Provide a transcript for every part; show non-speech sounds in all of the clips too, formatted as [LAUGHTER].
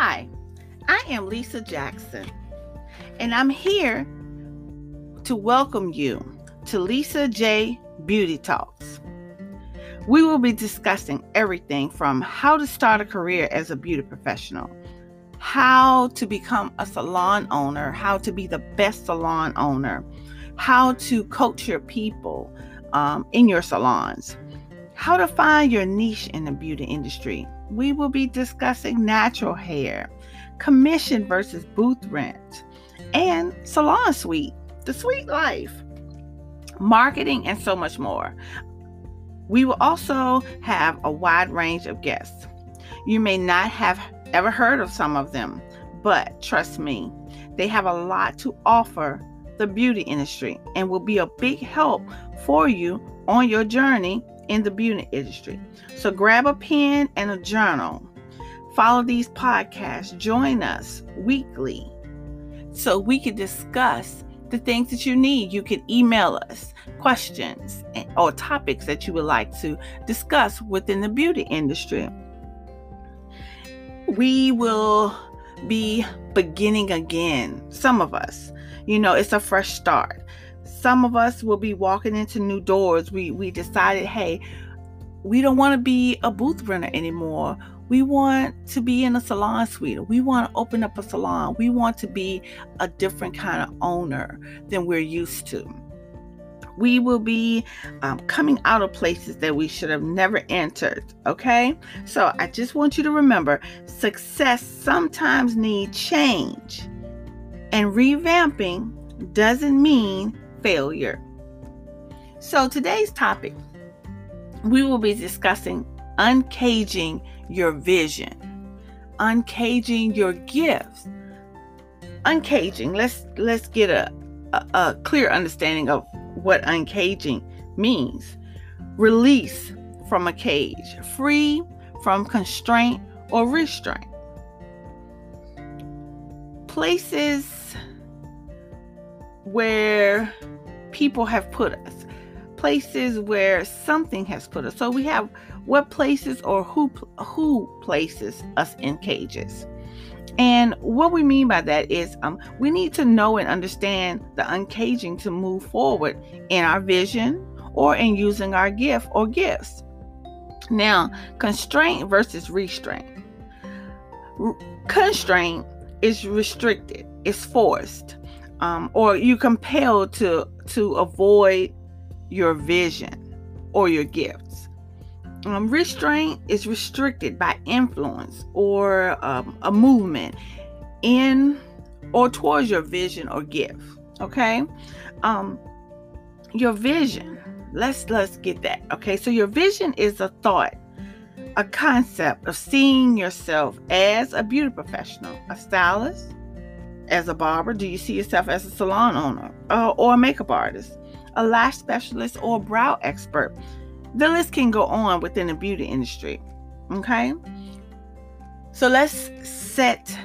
Hi, I am Lisa Jackson, and I'm here to welcome you to Lisa J Beauty Talks. We will be discussing everything from how to start a career as a beauty professional, how to become a salon owner, how to be the best salon owner, how to coach your people um, in your salons, how to find your niche in the beauty industry we will be discussing natural hair, commission versus booth rent, and salon suite, the sweet life, marketing, and so much more. We will also have a wide range of guests. You may not have ever heard of some of them, but trust me, they have a lot to offer the beauty industry and will be a big help for you on your journey in the beauty industry. So grab a pen and a journal. Follow these podcasts. Join us weekly so we can discuss the things that you need. You can email us questions or topics that you would like to discuss within the beauty industry. We will be beginning again, some of us. You know, it's a fresh start some of us will be walking into new doors. We we decided, hey, we don't want to be a booth runner anymore. We want to be in a salon suite. We want to open up a salon. We want to be a different kind of owner than we're used to. We will be um, coming out of places that we should have never entered. Okay. So I just want you to remember success sometimes needs change, and revamping doesn't mean failure. So, today's topic, we will be discussing uncaging your vision, uncaging your gifts. Uncaging, let's let's get a, a, a clear understanding of what uncaging means. Release from a cage, free from constraint or restraint. Places where people have put us, places where something has put us. So we have what places or who who places us in cages. And what we mean by that is um, we need to know and understand the uncaging to move forward in our vision or in using our gift or gifts. Now, constraint versus restraint. Constraint is restricted, it's forced um, or you compelled to to avoid your vision or your gifts. Um, restraint is restricted by influence or um, a movement in or towards your vision or gift. Okay, um, your vision. Let's let's get that. Okay, so your vision is a thought, a concept of seeing yourself as a beauty professional, a stylist, as a barber? Do you see yourself as a salon owner uh, or a makeup artist, a lash specialist, or a brow expert? The list can go on within the beauty industry. Okay? So let's set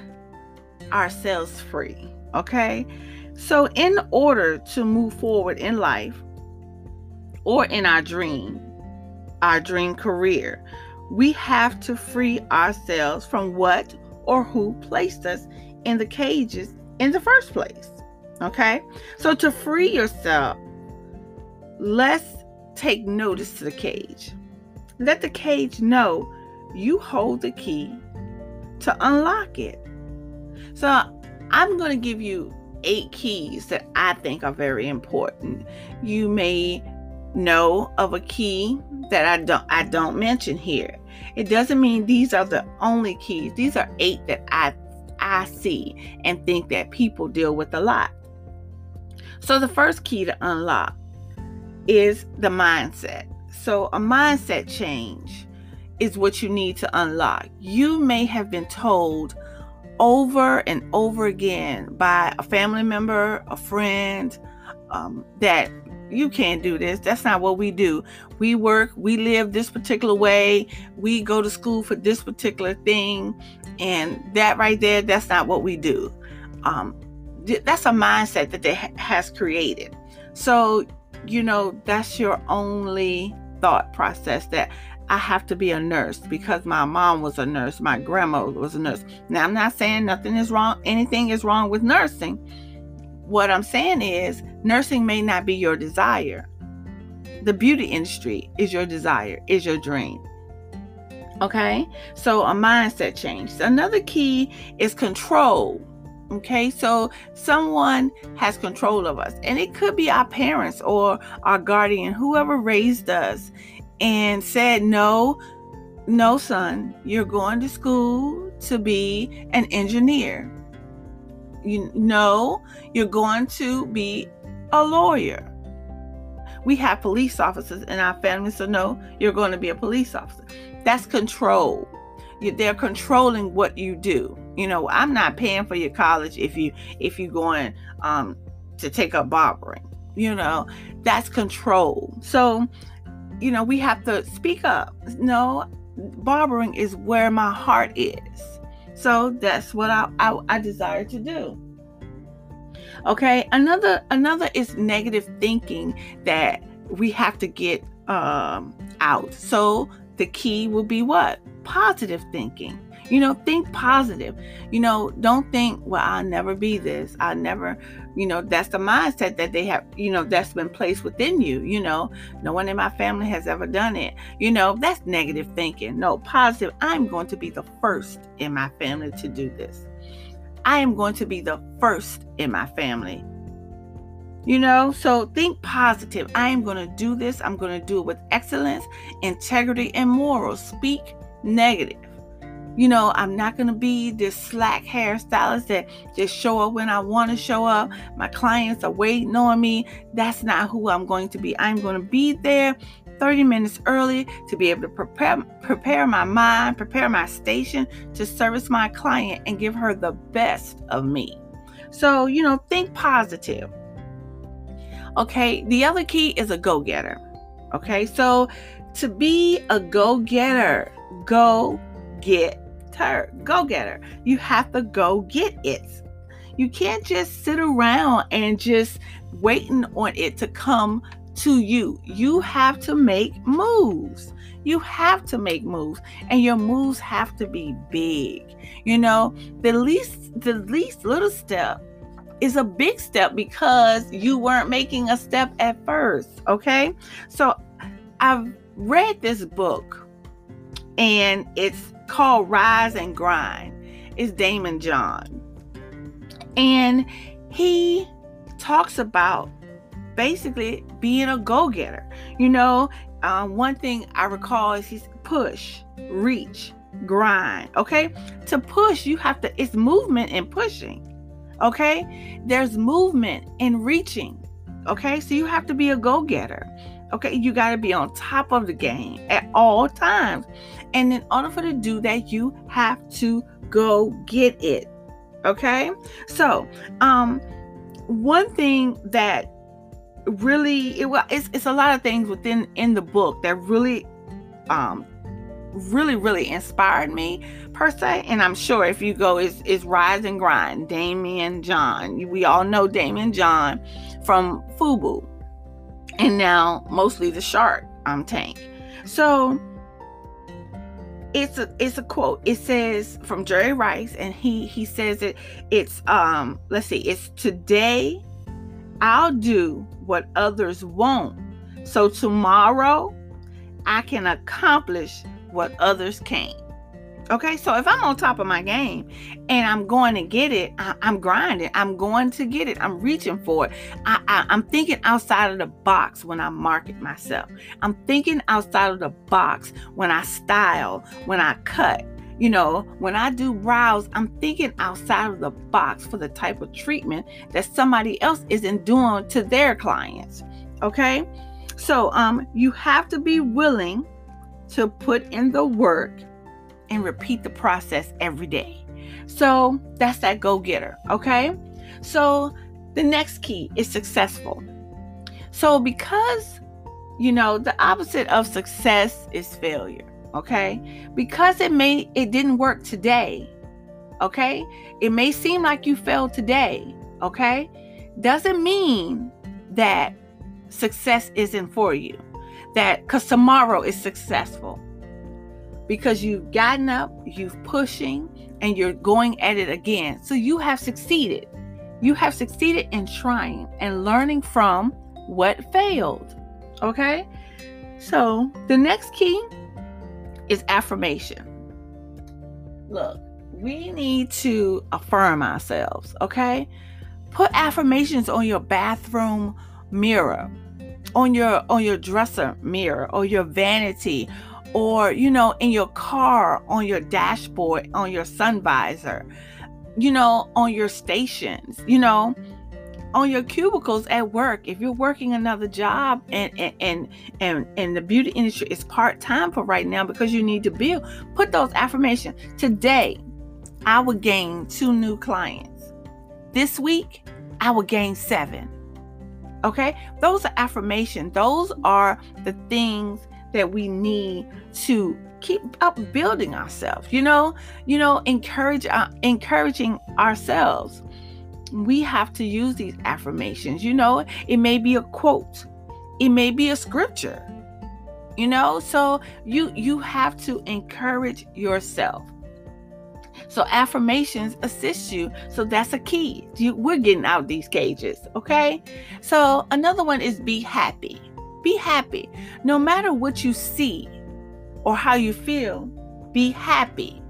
ourselves free. Okay? So, in order to move forward in life or in our dream, our dream career, we have to free ourselves from what or who placed us in the cages in the first place. Okay? So to free yourself, let's take notice to the cage. Let the cage know you hold the key to unlock it. So I'm going to give you eight keys that I think are very important. You may know of a key that I don't I don't mention here. It doesn't mean these are the only keys. These are eight that I I see and think that people deal with a lot. So, the first key to unlock is the mindset. So, a mindset change is what you need to unlock. You may have been told over and over again by a family member, a friend, um, that you can't do this. That's not what we do. We work, we live this particular way, we go to school for this particular thing, and that right there, that's not what we do. Um, that's a mindset that they ha- has created. So, you know, that's your only thought process that I have to be a nurse because my mom was a nurse, my grandma was a nurse. Now, I'm not saying nothing is wrong, anything is wrong with nursing. What I'm saying is, nursing may not be your desire. The beauty industry is your desire, is your dream. Okay, so a mindset change. Another key is control. Okay, so someone has control of us, and it could be our parents or our guardian, whoever raised us and said, No, no, son, you're going to school to be an engineer. You know, you're going to be a lawyer. We have police officers in our family, so no, you're going to be a police officer. That's control. They're controlling what you do. You know, I'm not paying for your college if you if you're going um, to take up barbering. You know, that's control. So you know, we have to speak up. No, barbering is where my heart is. So that's what I, I, I desire to do. Okay, another another is negative thinking that we have to get um, out. So the key will be what? Positive thinking. You know, think positive. You know, don't think, well, I'll never be this. I'll never, you know, that's the mindset that they have, you know, that's been placed within you. You know, no one in my family has ever done it. You know, that's negative thinking. No, positive. I'm going to be the first in my family to do this. I am going to be the first in my family. You know, so think positive. I am going to do this. I'm going to do it with excellence, integrity, and morals. Speak negative. You know, I'm not going to be this slack hairstylist that just show up when I want to show up. My clients are waiting on me. That's not who I'm going to be. I'm going to be there 30 minutes early to be able to prepare prepare my mind, prepare my station to service my client and give her the best of me. So, you know, think positive. Okay, the other key is a go-getter. Okay? So, to be a go-getter, go get her. Go get her. You have to go get it. You can't just sit around and just waiting on it to come to you. You have to make moves. You have to make moves and your moves have to be big. You know, the least the least little step is a big step because you weren't making a step at first, okay? So I've read this book and it's called Rise and Grind. It's Daymond John. And he talks about basically being a go getter. You know, um, one thing I recall is he's push, reach, grind. Okay. To push, you have to, it's movement and pushing. Okay. There's movement in reaching. Okay. So you have to be a go getter. Okay. You got to be on top of the game at all times. And in order for to do that, you have to go get it. Okay? So, um one thing that really it well it's, it's a lot of things within in the book that really um really really inspired me per se and i'm sure if you go is is rise and grind daymond john we all know daymond john from fubu and now mostly the shark um tank so it's a it's a quote. It says from Jerry Rice, and he he says it. It's um let's see. It's today. I'll do what others won't, so tomorrow I can accomplish what others can't. Okay, so if I'm on top of my game and I'm going to get it, I, am grinding. I'm going to get it. I'm reaching for it. I, I, I'm thinking outside of the box when I market myself. I'm thinking outside of the box when I style, when I cut. You know, when I do brows, I'm thinking outside of the box for the type of treatment that somebody else isn't doing to their clients. Okay, so um, you have to be willing to put in the work and repeat the process every day. So that's that go getter. Okay. So the next key is successful. So because, you know, the opposite of success is failure. Okay. Because it may, it didn't work today. Okay. It may seem like you failed today. Okay. Doesn't mean that success isn't for you. That because tomorrow is successful because you've gotten up, you've pushing, and you're going at it again. So you have succeeded. You have succeeded in trying and learning from what failed. Okay? So the next key is affirmation. Look, we need to affirm ourselves, okay? Put affirmations on your bathroom mirror, on your on your dresser mirror or your vanity or you know in your car on your dashboard on your sun visor you know on your stations you know on your cubicles at work. If you're working another job and and and and, and the beauty industry is part-time for right now because you need to build put those affirmations. Today i will gain two new clients. This week i will gain seven. Okay? Those are affirmations. Those are the things that we need to keep up building ourselves you know you know encourage uh, encouraging ourselves we have to use these affirmations. You know, it may be a quote, it may be a scripture. You know, so you you have to encourage yourself. So affirmations assist you. So that's a key. You, we're getting out these cages, okay? So another one is be happy. Be happy. No matter what you see or how you feel, be happy.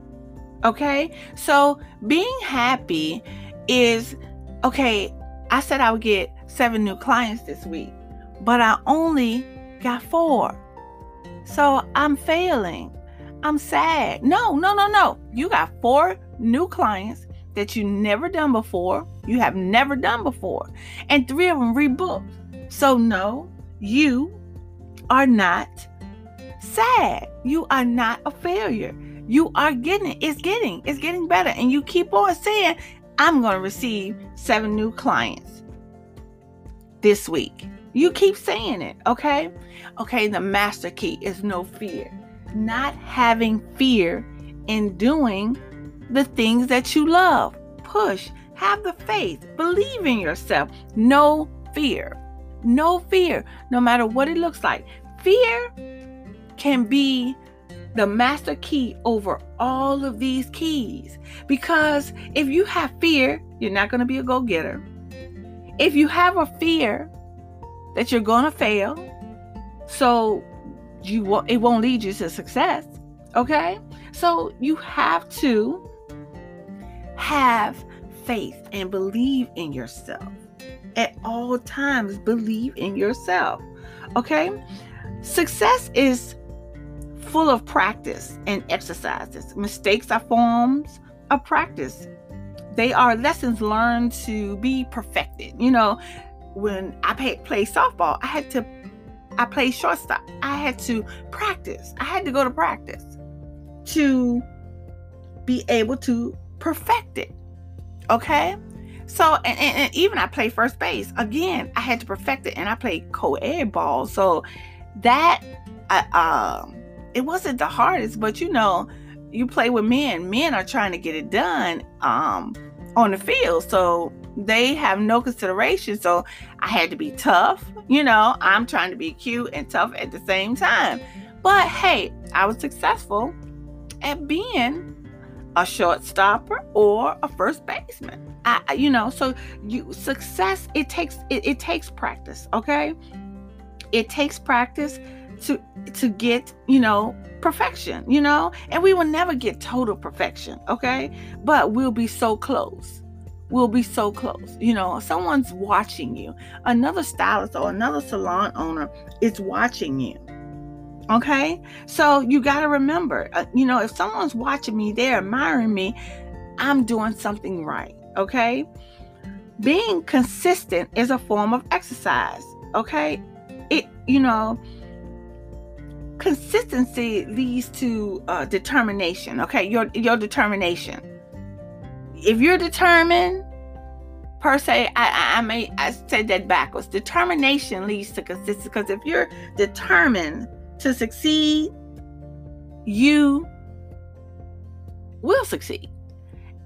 Okay? So being happy is okay, I said I would get seven new clients this week, but I only got four. So I'm failing. I'm sad. No, no, no, no. You got four new clients that you never done before. You have never done before. And three of them rebooked. So no, you are not sad. You are not a failure. You are getting. It's getting, it's getting better. And you keep on saying, I'm going to receive seven new clients this week. You keep saying it, okay? Okay, the master key is no fear. Not having fear in doing the things that you love. Push, have the faith, believe in yourself. No fear. No fear, no matter what it looks like. Fear can be the master key over all of these keys. Because if you have fear, you're not going to be a go getter. If you have a fear that you're going to fail, so you won't, it won't lead you to success. Okay? So you have to have faith and believe in yourself. At all times, believe in yourself. Okay? Success is full of practice and exercises. Mistakes are forms of practice. They are lessons learned to be perfected. You know, when I played play softball, I had to I played shortstop. I had to practice. I had to go to practice to be able to perfect it. Okay? So, and, and, and, even I play first base. Again, I had to perfect it, and I played co-ed ball. So that, I, um, it wasn't the hardest, but you know, you play with men. Men are trying to get it done um, on the field, so they have no consideration. So I had to be tough. You know, I'm trying to be cute and tough at the same time. But hey, I was successful at being a shortstopper or a first baseman. I, you know, so you success. It takes it, it takes practice. Okay, it takes practice to to get you know perfection you know and we will never get total perfection okay but we'll be so close we'll be so close you know someone's watching you another stylist or another salon owner is watching you okay so you got to remember uh, you know if someone's watching me they're admiring me i'm doing something right okay being consistent is a form of exercise okay it you know consistency leads to uh, determination. Okay, your your determination. If you're determined, per se, I, I, I may I said that backwards. Determination leads to consistency because if you're determined to succeed, you will succeed.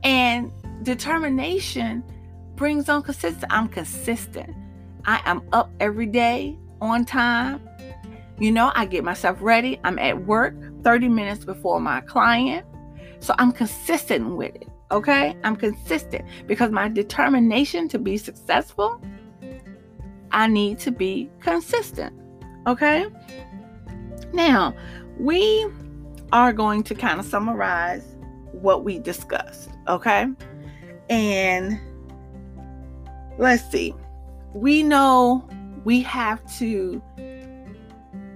And determination brings on consistency. I'm consistent. I am up every day on time You know, I get myself ready. I'm at work 30 minutes before my client. So I'm consistent with it. Okay? I'm consistent because my determination to be successful, I need to be consistent. Okay? Now, we are going to kind of summarize what we discussed. Okay? And let's see. We know we have to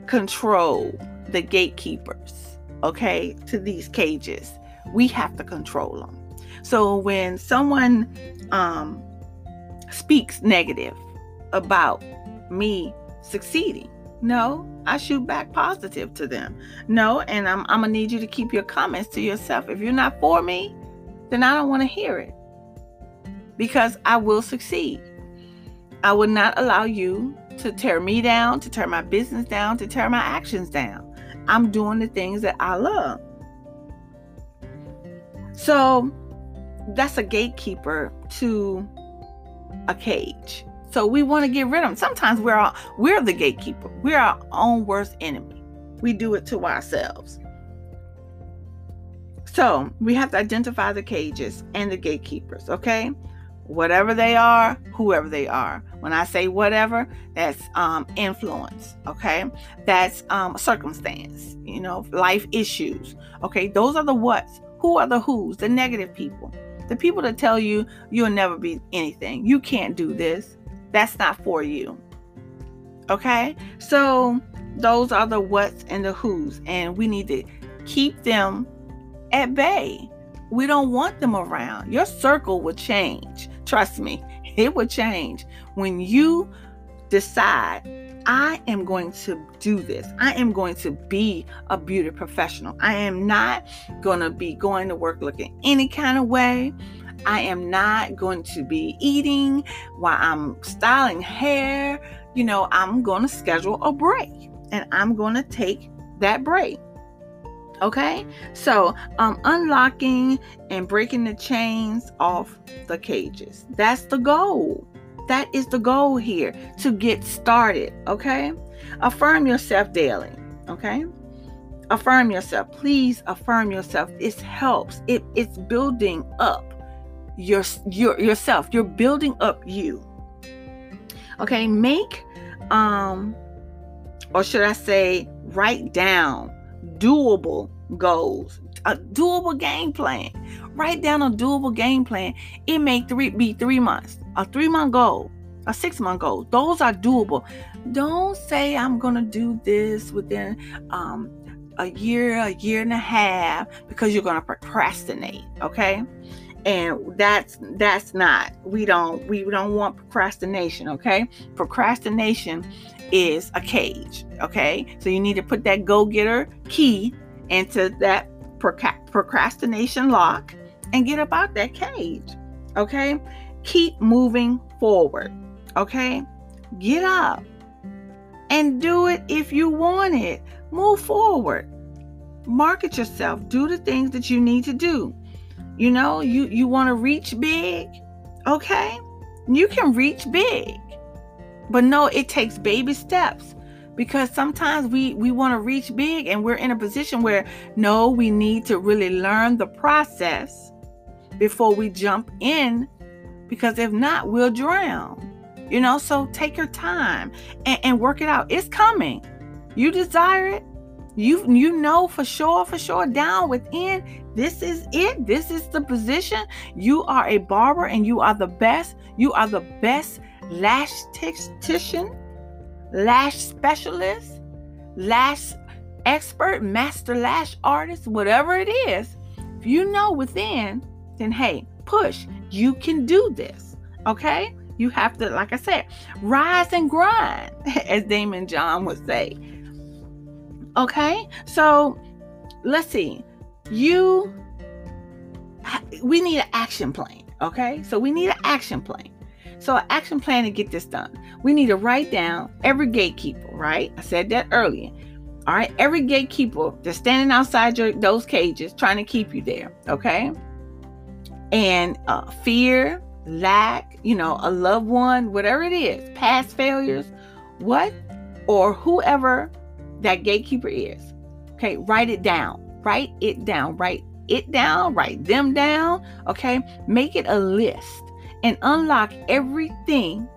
control the gatekeepers, okay, to these cages. We have to control them. So when someone um, speaks negative about me succeeding, no, I shoot back positive to them. No, and I'm, I'm gonna need you to keep your comments to yourself. If you're not for me, then I don't want to hear it because I will succeed. I will not allow you to tear me down, to tear my business down, to tear my actions down. I'm doing the things that I love. So that's a gatekeeper to a cage. So we want to get rid of them. Sometimes we're all, we're the gatekeeper. We're our own worst enemy. We do it to ourselves. So we have to identify the cages and the gatekeepers, okay? Whatever they are, whoever they are. When I say whatever, that's um, influence, okay? That's um, circumstance, you know, life issues, okay? Those are the what's. Who are the who's? The negative people. The people that tell you you'll never be anything. You can't do this. That's not for you. Okay? So those are the what's and the who's. And we need to keep them at bay. We don't want them around. Your circle will change. Trust me, [LAUGHS] it will change when you decide I am going to do this. I am going to be a beauty professional. I am not going to be going to work looking any kind of way. I am not going to be eating while I'm styling hair. You know, I'm going to schedule a break and I'm going to take that break. Okay, so um, unlocking and breaking the chains off the cages. That's the goal. That is the goal here to get started. Okay, affirm yourself daily. Okay, affirm yourself. Please affirm yourself. It helps. It, it's building up your, your yourself. You're building up you. Okay, make um or should I say write down doable goals, a doable game plan. Write down a doable game plan. It may three be three months, a three month goal, a six month goal. Those are doable. Don't say I'm gonna do this within um, a year, a year and a half because you're gonna procrastinate. Okay, and that's that's not we don't we don't want procrastination okay? Procrastination is a cage okay? So you need to put that go-getter key into that procrastination lock and get up out that cage okay? Keep moving forward okay? Get up and do it if you want it. Move forward. Market yourself. Do the things that you need to do you know, you you want to reach big, okay? You can reach big. But no, it takes baby steps because sometimes we we want to reach big and we're in a position where no, we need to really learn the process before we jump in because if not, we'll drown. You know, so take your time and, and work it out. It's coming. You desire it, you you know for sure for sure down within this is it this is the position. You are a barber and you are the best. You are the best lash tactician lash specialist lash expert master lash artist whatever it is. If you know within then hey push. You can do this okay? You have to like i said rise and grind [LAUGHS] as Daymond John would say Okay, so let's see. You, we need an action plan. Okay, so we need an action plan. So, an action plan to get this done. We need to write down every gatekeeper, right? I said that earlier. All right, every gatekeeper that's standing outside your, those cages trying to keep you there, okay? And uh, fear, lack, you know, a loved one, whatever it is, past failures, what or whoever that gatekeeper is. Okay, write it down. Write it down. Write it down. Write them down. Okay, make it a list and unlock everything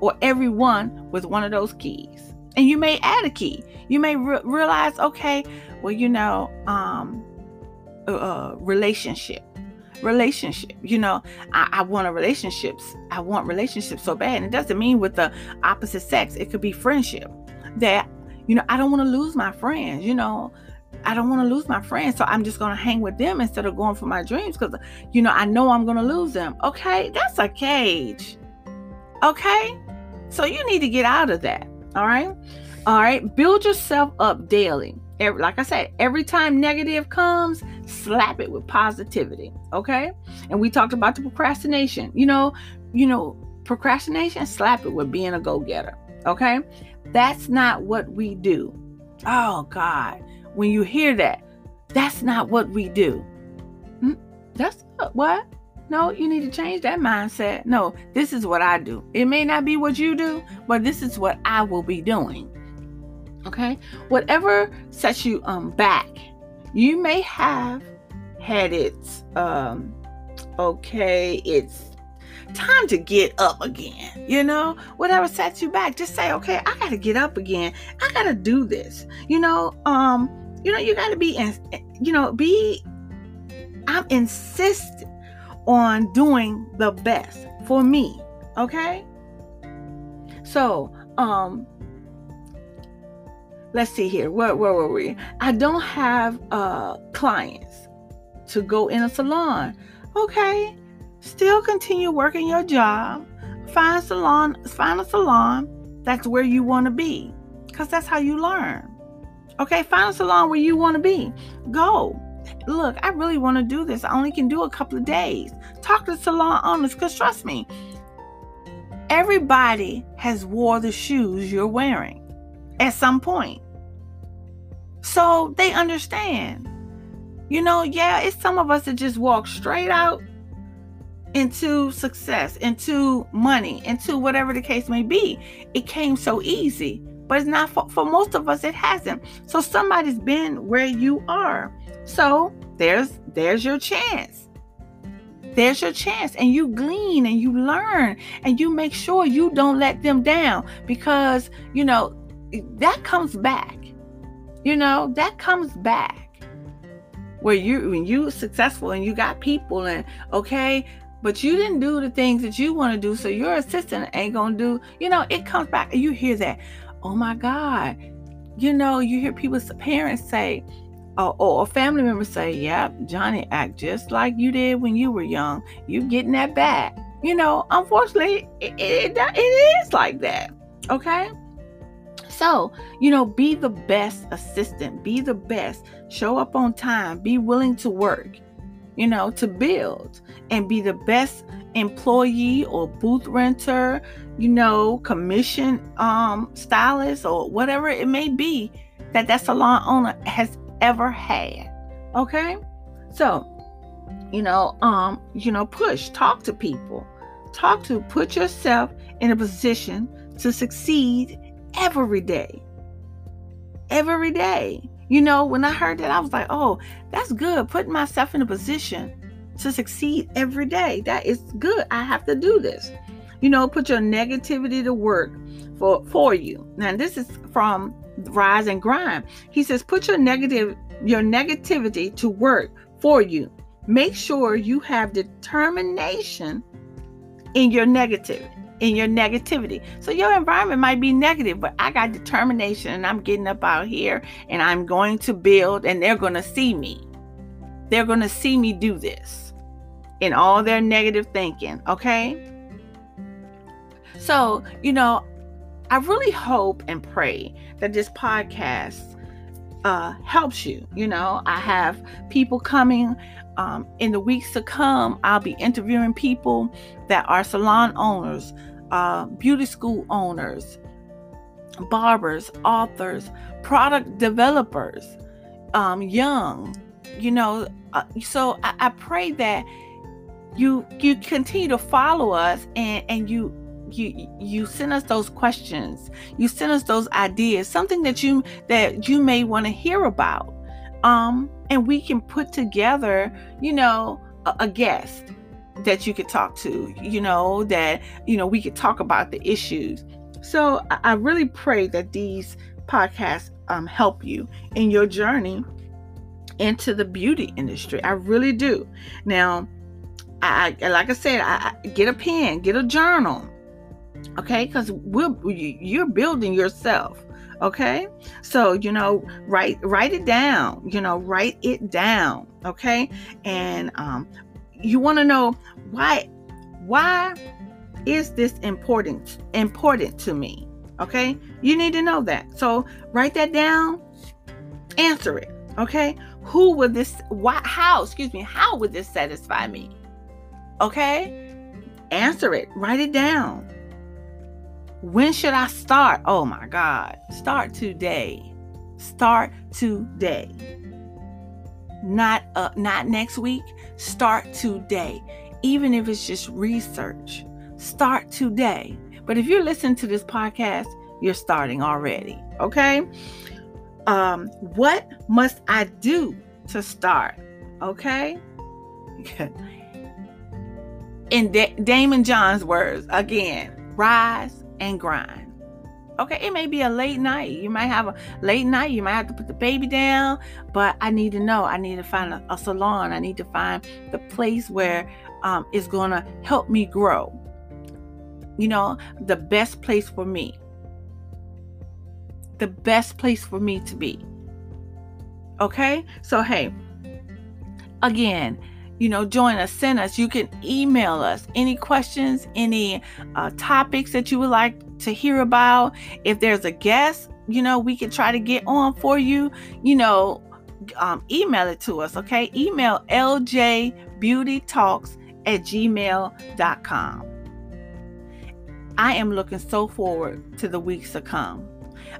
or everyone with one of those keys. And you may add a key. You may re- realize, okay, well, you know, um, uh, uh relationship relationship. You know, I, I want a relationships. I want relationships so bad. And it doesn't mean with the opposite sex. It could be friendship. That, you know, I don't want to lose my friends, you know. I don't want to lose my friends, so I'm just going to hang with them instead of going for my dreams because, you know, I know I'm going to lose them. Okay, that's a cage. Okay, so you need to get out of that. All right, all right. Build yourself up daily. Every, like I said, every time negative comes, slap it with positivity. Okay. And we talked about the procrastination. You know, you know, procrastination, slap it with being a go-getter. Okay. That's not what we do. Oh God. When you hear that, that's not what we do. Hmm? That's what? No, you need to change that mindset. No, this is what I do. It may not be what you do, but this is what I will be doing. Okay? Whatever sets you um back, you may have had it um okay, it's time to get up again. You know, whatever sets you back, just say, okay, I gotta get up again. I gotta do this. You know, um, you know, you gotta be in, you know, be I'm insistent on doing the best for me. Okay. So, um, let's see here. Where, where were we? I don't have uh, clients to go in a salon. Okay, still continue working your job. Find a salon, find a salon that's where you want to be, because that's how you learn. Okay, find a salon where you want to be. Go. Look, I really want to do this. I only can do a couple of days. Talk to salon owners, because trust me, everybody has wore the shoes you're wearing at some point. So they understand. You know, yeah, it's some of us that just walk straight out into success, into money, into whatever the case may be. It came so easy, but it's not for, for most of us, it hasn't. So somebody's been where you are. So there's there's your chance. There's your chance. And you glean and you learn and you make sure you don't let them down because, you know, that comes back. You know, that comes back. Where you when you successful and you got people and okay, but you didn't do the things that you want to do, so your assistant ain't gonna do, you know, it comes back you hear that. Oh my God. You know, you hear people's parents say, or, family members say, Yep, Johnny act just like you did when you were young. You getting that back. You know, unfortunately, it, it, it is like that. Okay. So, you know, be the best assistant, be the best, show up on time, be willing to work, you know, to build and be the best employee or booth renter, you know, commission um stylist or whatever it may be that that salon owner has ever had. Okay? So, you know, um, you know, push, talk to people. Talk to put yourself in a position to succeed every day. Every day. You know, when I heard that, I was like, oh, that's good. Putting myself in a position to succeed every day. That is good. I have to do this. You know, put your negativity to work for, for you. Now, this is from Rise and Grind. He says, put your negative your negativity to work for you. Make sure you have determination in your negativity in your negativity. So your environment might be negative, but I got determination and I'm getting up out here and I'm going to build and they're going to see me. They're going to see me do this in all their negative thinking, okay? So, you know, I really hope and pray that this podcast uh, helps you. You know, I have people coming um, in the weeks to come. I'll be interviewing people that are salon owners, uh, beauty school owners, barbers, authors, product developers, um, young, you know. Uh, so I, I pray that you you continue to follow us and and you you you send us those questions. You send us those ideas something that you that you may want to hear about. Um and we can put together you know a, a guest that you could talk to you know that you know we could talk about the issues. So i, I really pray that these podcasts um, help you in your journey into the beauty industry. I really do. Now I, like I said, I, get a pen, get a journal, okay? Because we're you're building yourself, okay? So you know, write write it down. You know, write it down, okay? And um, you want to know why why is this important important to me? Okay, you need to know that. So write that down. Answer it. Okay, who would this? Why? How? Excuse me. How would this satisfy me? Okay? Answer it. Write it down. When should I start? Oh my God. Start today. Start today. Not uh not next week. Start today. Even if it's just research. Start today. But if you're listening to this podcast, you're starting already. Okay? Um, what must I do to start? Okay? [LAUGHS] in da- Daymond John's words, again, rise and grind. Okay, it may be a late night. You might have a late night. You might have to put the baby down, but I need to know. I need to find a, a salon. I need to find the place where um, it's going to help me grow. You know, the best place for me. The best place for me to be. Okay, so hey, again, you know, join us, send us. You can email us any questions, any uh, topics that you would like to hear about. If there's a guest, you know, we can try to get on for you. You know, um, email it to us, okay? Email ljbeautytalks at gmail.com. I am looking so forward to the weeks to come.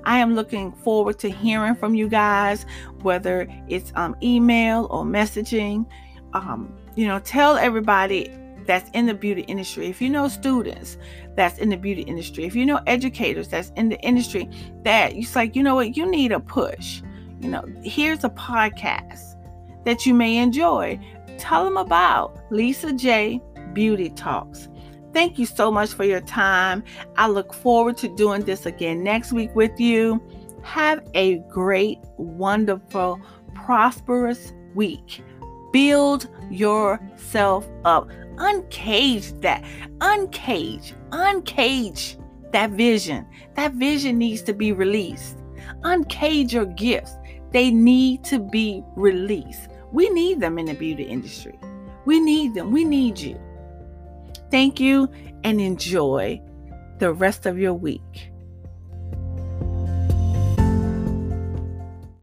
I am looking forward to hearing from you guys, whether it's um, email or messaging um, you know, tell everybody that's in the beauty industry, if you know students that's in the beauty industry, if you know educators that's in the industry, that it's like, you know what, you need a push. You know, here's a podcast that you may enjoy. Tell them about Lisa J Beauty Talks. Thank you so much for your time. I look forward to doing this again next week with you. Have a great, wonderful, prosperous week. Build yourself up. Uncage that. Uncage. Uncage that vision. That vision needs to be released. Uncage your gifts. They need to be released. We need them in the beauty industry. We need them. We need you. Thank you and enjoy the rest of your week.